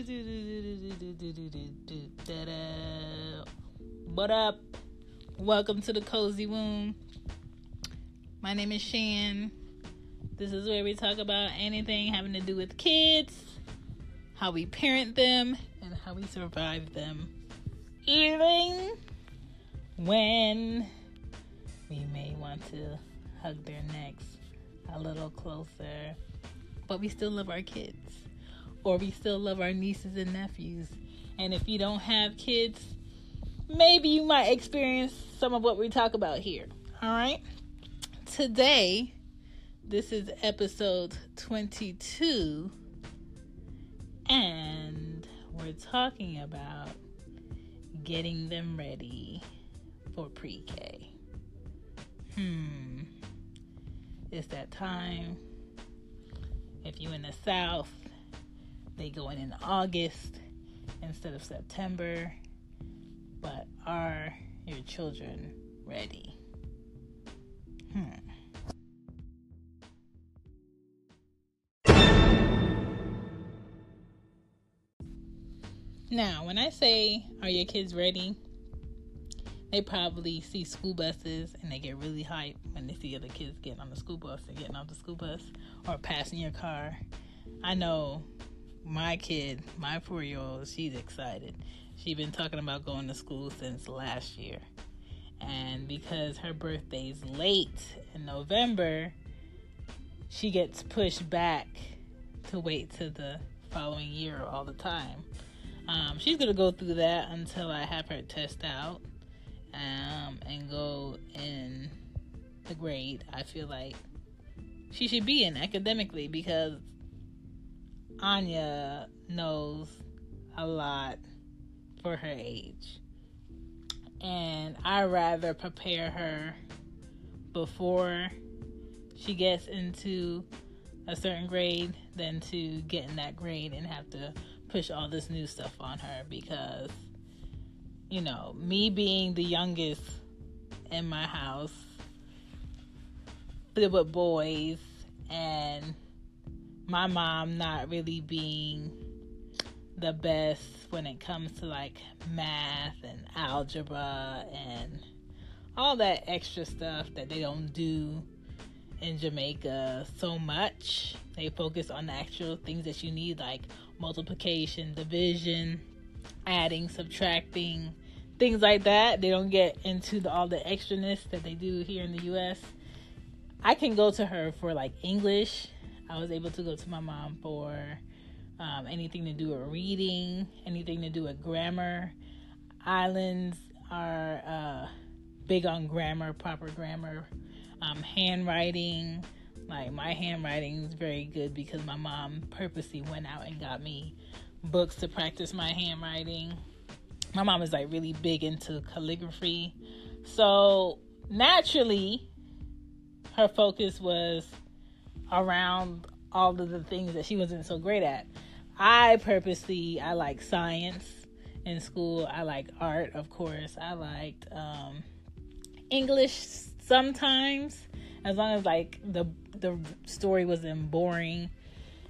What up? Welcome to the Cozy Womb. My name is Shan. This is where we talk about anything having to do with kids, how we parent them, and how we survive them. Even when we may want to hug their necks a little closer, but we still love our kids, or we still love our nieces and nephews. And if you don't have kids, maybe you might experience some of what we talk about here. All right. Today, this is episode 22, and we're talking about getting them ready for pre K. Hmm. It's that time. If you're in the South, they go in in August instead of September but are your children ready? Hmm. Now, when I say, are your kids ready? They probably see school buses and they get really hyped when they see other kids getting on the school bus and getting off the school bus or passing your car. I know my kid, my four year old, she's excited. She's been talking about going to school since last year. And because her birthday's late in November, she gets pushed back to wait to the following year all the time. Um, she's gonna go through that until I have her test out um, and go in the grade I feel like she should be in academically because Anya knows a lot for her age. And I rather prepare her before she gets into a certain grade than to get in that grade and have to push all this new stuff on her because you know, me being the youngest in my house with boys and my mom not really being the best when it comes to like math and algebra and all that extra stuff that they don't do in Jamaica so much. They focus on the actual things that you need, like multiplication, division, adding, subtracting, things like that. They don't get into the, all the extraness that they do here in the U.S. I can go to her for like English. I was able to go to my mom for um, anything to do with reading, anything to do with grammar. Islands are uh, big on grammar, proper grammar, um, handwriting. Like my handwriting is very good because my mom purposely went out and got me books to practice my handwriting. My mom is like really big into calligraphy. So naturally, her focus was around all of the things that she wasn't so great at. I purposely I like science in school. I like art, of course. I liked um, English sometimes, as long as like the the story wasn't boring.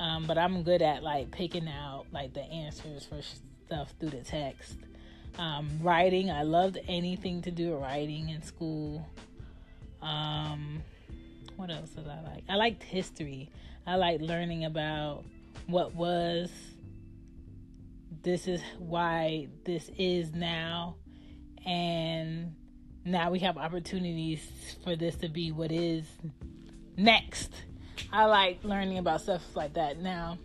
Um, but I'm good at like picking out like the answers for stuff through the text. Um, writing, I loved anything to do with writing in school. Um, what else did I like? I liked history. I liked learning about what was. This is why this is now, and now we have opportunities for this to be what is next. I like learning about stuff like that now.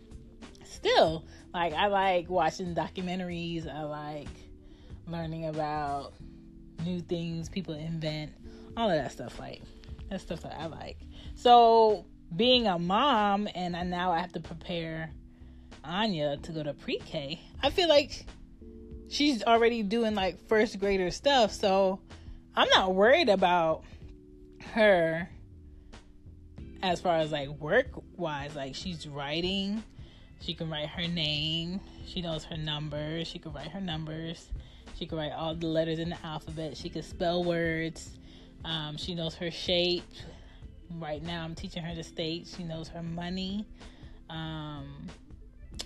Still, like I like watching documentaries. I like learning about new things people invent, all of that stuff. Like that's stuff that I like. So being a mom and I now I have to prepare Anya to go to pre-K. I feel like she's already doing like first grader stuff, so I'm not worried about her as far as like work wise. Like she's writing, she can write her name, she knows her numbers, she can write her numbers, she can write all the letters in the alphabet, she can spell words, um, she knows her shape. Right now, I'm teaching her the state. She knows her money. Um,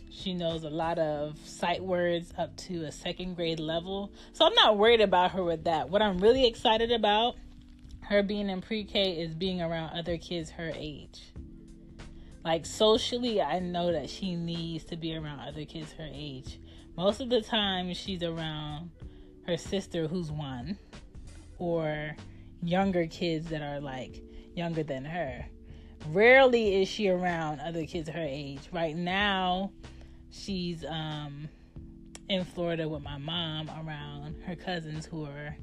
she knows a lot of sight words up to a second grade level. So I'm not worried about her with that. What I'm really excited about her being in pre-K is being around other kids her age. Like socially, I know that she needs to be around other kids her age. Most of the time, she's around her sister who's one, or younger kids that are like younger than her. Rarely is she around other kids her age. Right now, she's um in Florida with my mom around her cousins who are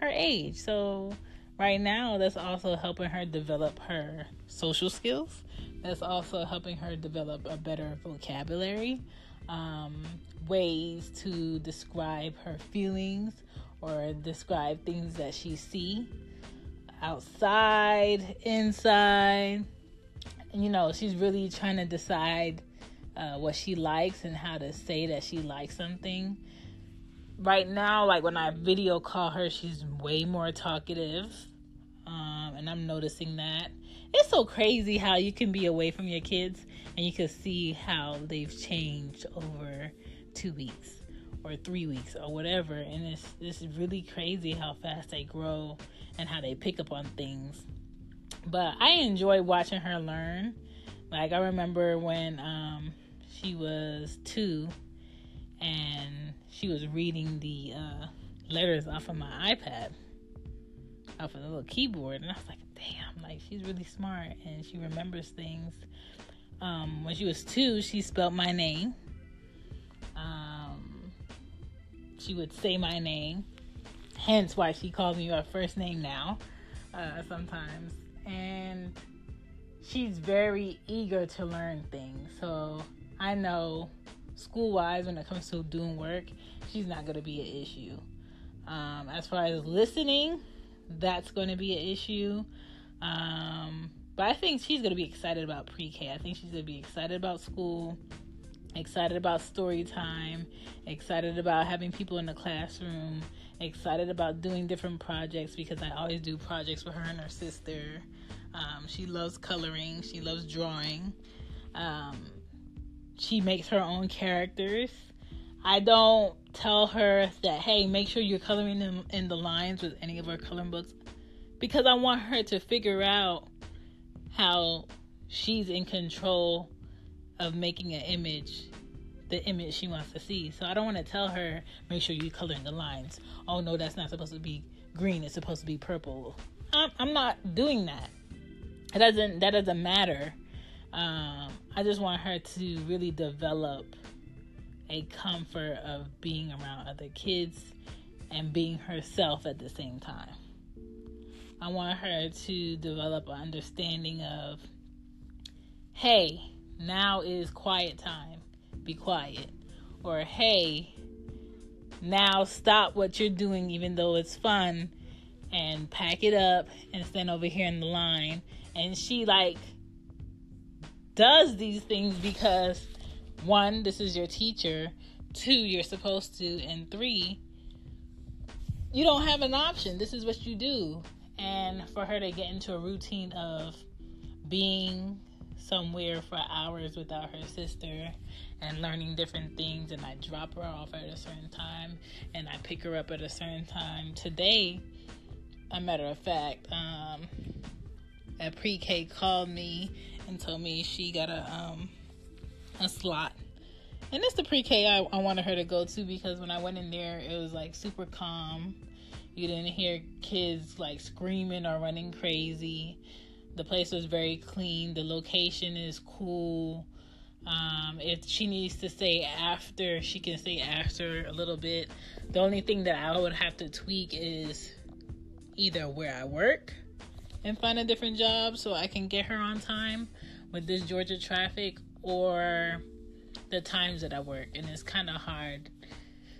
her age. So right now that's also helping her develop her social skills. That's also helping her develop a better vocabulary, um, ways to describe her feelings or describe things that she see outside, inside. You know, she's really trying to decide uh, what she likes and how to say that she likes something. Right now, like when I video call her, she's way more talkative. Um, and I'm noticing that. It's so crazy how you can be away from your kids and you can see how they've changed over two weeks or three weeks or whatever. And it's, it's really crazy how fast they grow and how they pick up on things. But I enjoy watching her learn. Like I remember when um, she was two and she was reading the uh, letters off of my iPad, off of the little keyboard, and I was like, damn, like she's really smart and she remembers things. Um, when she was two, she spelled my name. She would say my name, hence why she calls me by first name now, uh, sometimes. And she's very eager to learn things. So I know school wise, when it comes to doing work, she's not going to be an issue. Um, as far as listening, that's going to be an issue. Um, but I think she's going to be excited about pre K. I think she's going to be excited about school, excited about story time, excited about having people in the classroom, excited about doing different projects because I always do projects with her and her sister. Um, she loves coloring, she loves drawing. Um, she makes her own characters. I don't tell her that, hey, make sure you're coloring them in the lines with any of her coloring books because I want her to figure out how she's in control of making an image the image she wants to see. So I don't want to tell her, make sure you color in the lines. Oh no, that's not supposed to be green. It's supposed to be purple. I'm, I'm not doing that. It doesn't. That doesn't matter. Um, I just want her to really develop a comfort of being around other kids and being herself at the same time. I want her to develop an understanding of, hey, now is quiet time be quiet. Or, hey, now stop what you're doing, even though it's fun, and pack it up and stand over here in the line. And she, like, does these things because one, this is your teacher, two, you're supposed to, and three, you don't have an option. This is what you do. And for her to get into a routine of being somewhere for hours without her sister and learning different things and I drop her off at a certain time and I pick her up at a certain time. Today, a matter of fact, um, a pre-K called me and told me she got a um, a slot. And it's the pre-K I, I wanted her to go to because when I went in there, it was like super calm. You didn't hear kids like screaming or running crazy. The place was very clean. The location is cool. Um, if she needs to stay after, she can stay after a little bit. The only thing that I would have to tweak is either where I work and find a different job so I can get her on time with this Georgia traffic or the times that I work. And it's kind of hard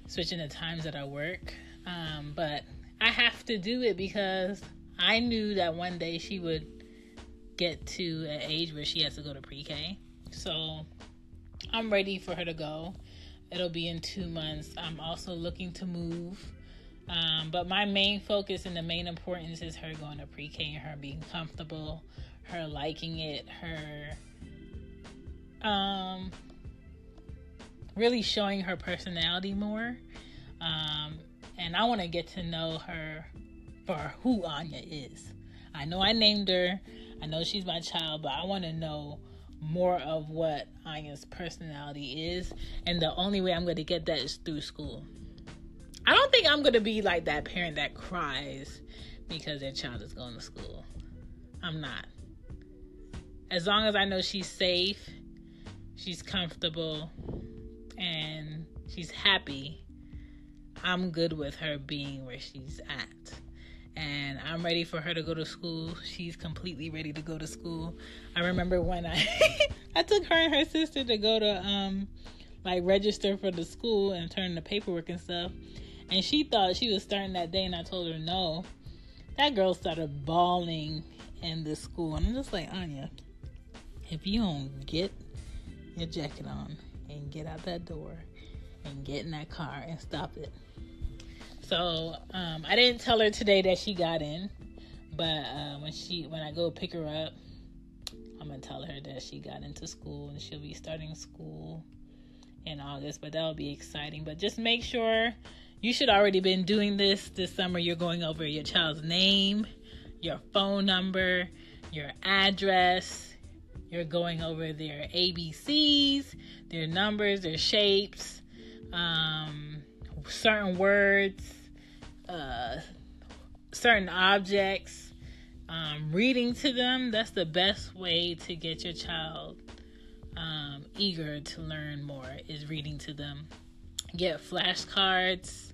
switching the times that I work. Um, but I have to do it because I knew that one day she would get to an age where she has to go to pre-K. So I'm ready for her to go. It'll be in two months. I'm also looking to move. Um, but my main focus and the main importance is her going to pre-K and her being comfortable, her liking it, her um, really showing her personality more. Um, and I want to get to know her for who Anya is. I know I named her. I know she's my child, but I want to know more of what Anya's personality is. And the only way I'm going to get that is through school. I don't think I'm going to be like that parent that cries because their child is going to school. I'm not. As long as I know she's safe, she's comfortable, and she's happy, I'm good with her being where she's at and I'm ready for her to go to school. She's completely ready to go to school. I remember when I I took her and her sister to go to um like register for the school and turn the paperwork and stuff. And she thought she was starting that day and I told her no. That girl started bawling in the school and I'm just like, Anya, if you don't get your jacket on and get out that door and get in that car and stop it so um, I didn't tell her today that she got in, but uh, when she when I go pick her up, I'm gonna tell her that she got into school and she'll be starting school in August. But that'll be exciting. But just make sure you should already been doing this this summer. You're going over your child's name, your phone number, your address. You're going over their ABCs, their numbers, their shapes. Um, certain words, uh, certain objects, um, reading to them. That's the best way to get your child um, eager to learn more is reading to them. Get flashcards,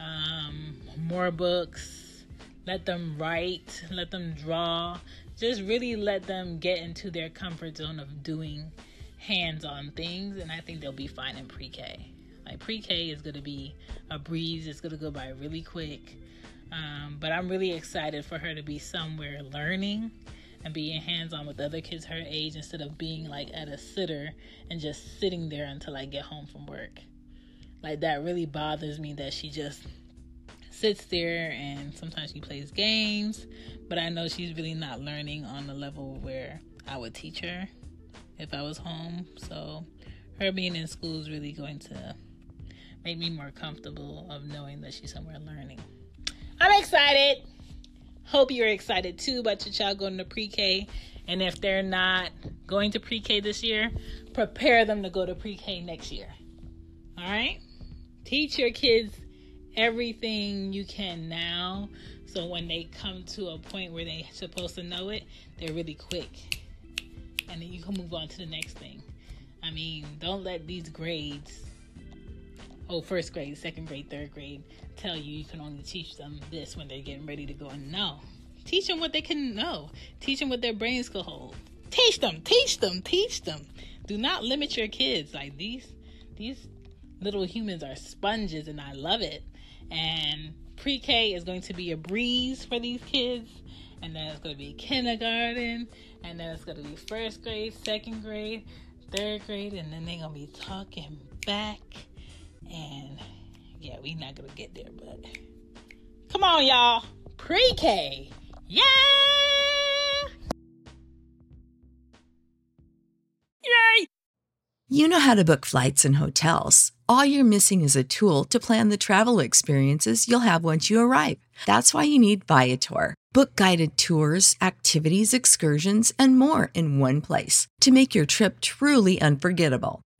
um, more books. Let them write. Let them draw. Just really let them get into their comfort zone of doing hands-on things, and I think they'll be fine in pre-K. Like pre-K is gonna be a breeze. It's gonna go by really quick. Um, but I'm really excited for her to be somewhere learning and being hands-on with other kids her age instead of being like at a sitter and just sitting there until I get home from work. Like that really bothers me that she just sits there and sometimes she plays games, but I know she's really not learning on the level where I would teach her if I was home. So her being in school is really going to make me more comfortable of knowing that she's somewhere learning. I'm excited. Hope you're excited too about your child going to pre-K. And if they're not going to pre-K this year, prepare them to go to pre-K next year. All right? Teach your kids everything you can now so when they come to a point where they're supposed to know it, they're really quick. And then you can move on to the next thing. I mean, don't let these grades, oh, first grade, second grade, third grade, tell you you can only teach them this when they're getting ready to go. And No. Teach them what they can know. Teach them what their brains can hold. Teach them, teach them, teach them. Do not limit your kids. Like these, these little humans are sponges, and I love it. And pre K is going to be a breeze for these kids, and then it's going to be kindergarten, and then it's going to be first grade, second grade, third grade, and then they're going to be talking back. And yeah, we not to get there, but come on, y'all. Pre K. Yeah! Yay! You know how to book flights and hotels. All you're missing is a tool to plan the travel experiences you'll have once you arrive. That's why you need Viator. Book guided tours, activities, excursions, and more in one place to make your trip truly unforgettable.